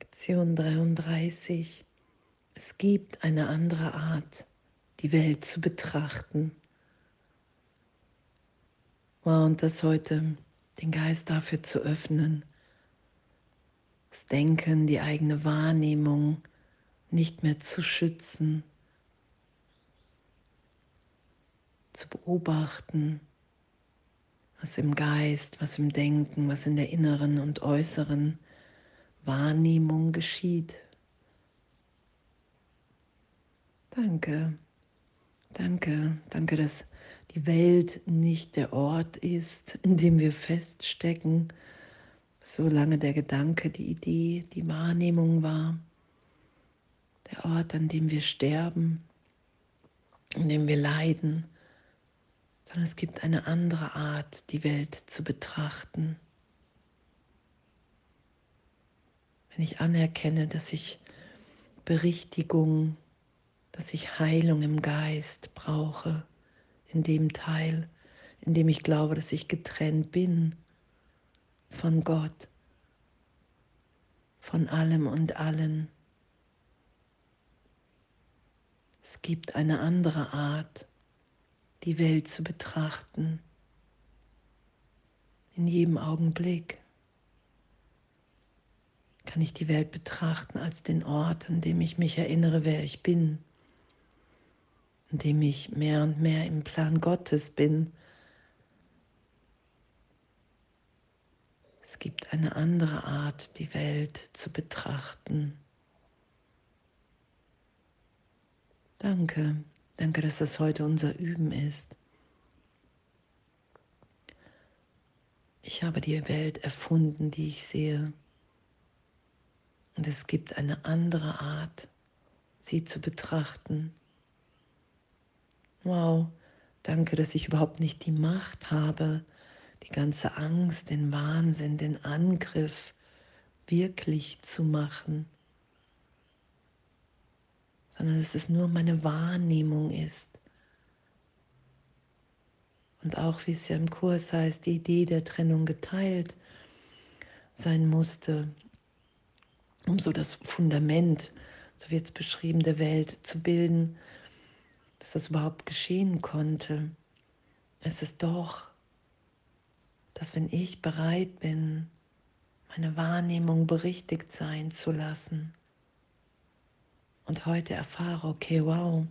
Lektion 33. Es gibt eine andere Art, die Welt zu betrachten. Wow, und das heute, den Geist dafür zu öffnen, das Denken, die eigene Wahrnehmung nicht mehr zu schützen, zu beobachten, was im Geist, was im Denken, was in der inneren und äußeren Wahrnehmung geschieht. Danke, danke, danke, dass die Welt nicht der Ort ist, in dem wir feststecken, solange der Gedanke, die Idee, die Wahrnehmung war, der Ort, an dem wir sterben, an dem wir leiden, sondern es gibt eine andere Art, die Welt zu betrachten. Wenn ich anerkenne, dass ich Berichtigung, dass ich Heilung im Geist brauche, in dem Teil, in dem ich glaube, dass ich getrennt bin von Gott, von allem und allen. Es gibt eine andere Art, die Welt zu betrachten, in jedem Augenblick kann ich die Welt betrachten als den Ort, an dem ich mich erinnere, wer ich bin, in dem ich mehr und mehr im Plan Gottes bin. Es gibt eine andere Art, die Welt zu betrachten. Danke, danke, dass das heute unser Üben ist. Ich habe die Welt erfunden, die ich sehe. Und es gibt eine andere Art, sie zu betrachten. Wow, danke, dass ich überhaupt nicht die Macht habe, die ganze Angst, den Wahnsinn, den Angriff wirklich zu machen, sondern dass es nur meine Wahrnehmung ist. Und auch wie es ja im Kurs heißt, die Idee der Trennung geteilt sein musste, um so das Fundament, so wird es beschrieben, der Welt zu bilden, dass das überhaupt geschehen konnte. Es ist doch, dass wenn ich bereit bin, meine Wahrnehmung berichtigt sein zu lassen und heute erfahre, okay, wow,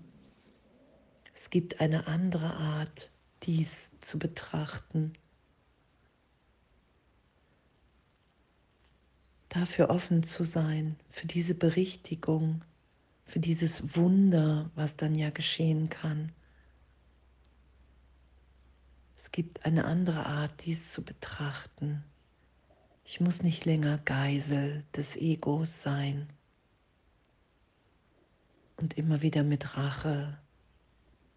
es gibt eine andere Art, dies zu betrachten. Dafür offen zu sein, für diese Berichtigung, für dieses Wunder, was dann ja geschehen kann. Es gibt eine andere Art, dies zu betrachten. Ich muss nicht länger Geisel des Egos sein und immer wieder mit Rache,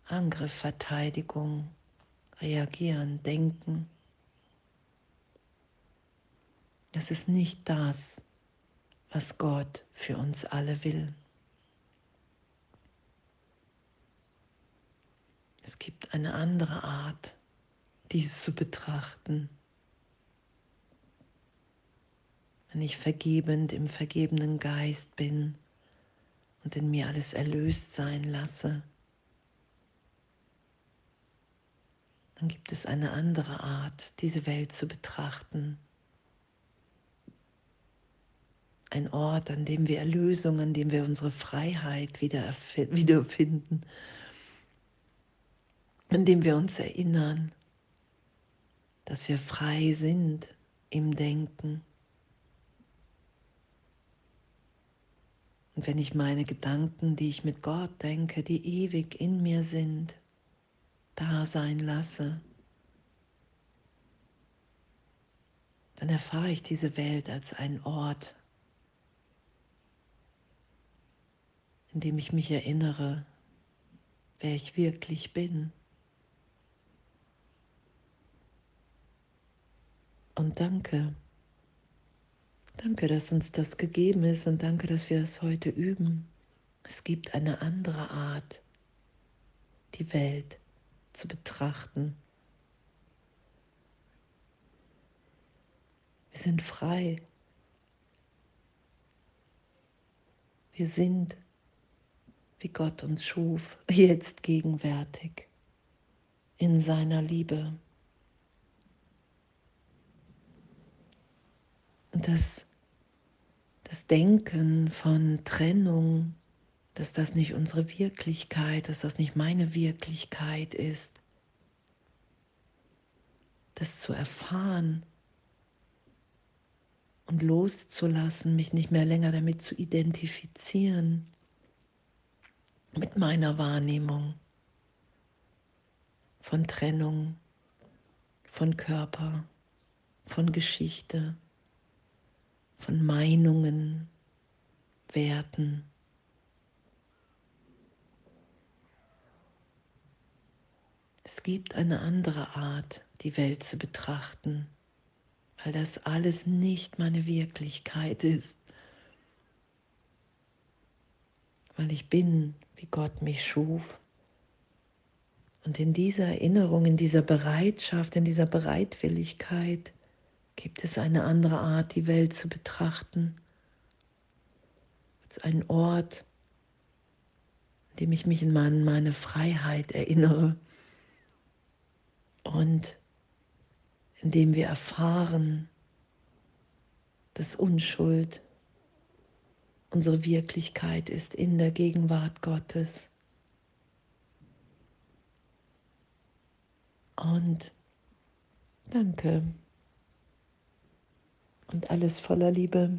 Angriff, Verteidigung reagieren, denken. Es ist nicht das, was Gott für uns alle will. Es gibt eine andere Art, dies zu betrachten. Wenn ich vergebend im vergebenen Geist bin und in mir alles erlöst sein lasse, dann gibt es eine andere Art, diese Welt zu betrachten ein Ort, an dem wir Erlösung, an dem wir unsere Freiheit wieder wiederfinden, an dem wir uns erinnern, dass wir frei sind im Denken. Und wenn ich meine Gedanken, die ich mit Gott denke, die ewig in mir sind, da sein lasse, dann erfahre ich diese Welt als einen Ort, indem ich mich erinnere, wer ich wirklich bin. Und danke, danke, dass uns das gegeben ist und danke, dass wir es heute üben. Es gibt eine andere Art, die Welt zu betrachten. Wir sind frei. Wir sind, wie Gott uns schuf, jetzt gegenwärtig in seiner Liebe. Und das, das Denken von Trennung, dass das nicht unsere Wirklichkeit, dass das nicht meine Wirklichkeit ist, das zu erfahren und loszulassen, mich nicht mehr länger damit zu identifizieren, mit meiner Wahrnehmung von Trennung, von Körper, von Geschichte, von Meinungen, Werten. Es gibt eine andere Art, die Welt zu betrachten, weil das alles nicht meine Wirklichkeit ist, weil ich bin, wie Gott mich schuf. Und in dieser Erinnerung, in dieser Bereitschaft, in dieser Bereitwilligkeit gibt es eine andere Art, die Welt zu betrachten, als einen Ort, in dem ich mich in meine Freiheit erinnere und indem wir erfahren, dass Unschuld unsere Wirklichkeit ist in der Gegenwart Gottes. Und danke. Und alles voller Liebe.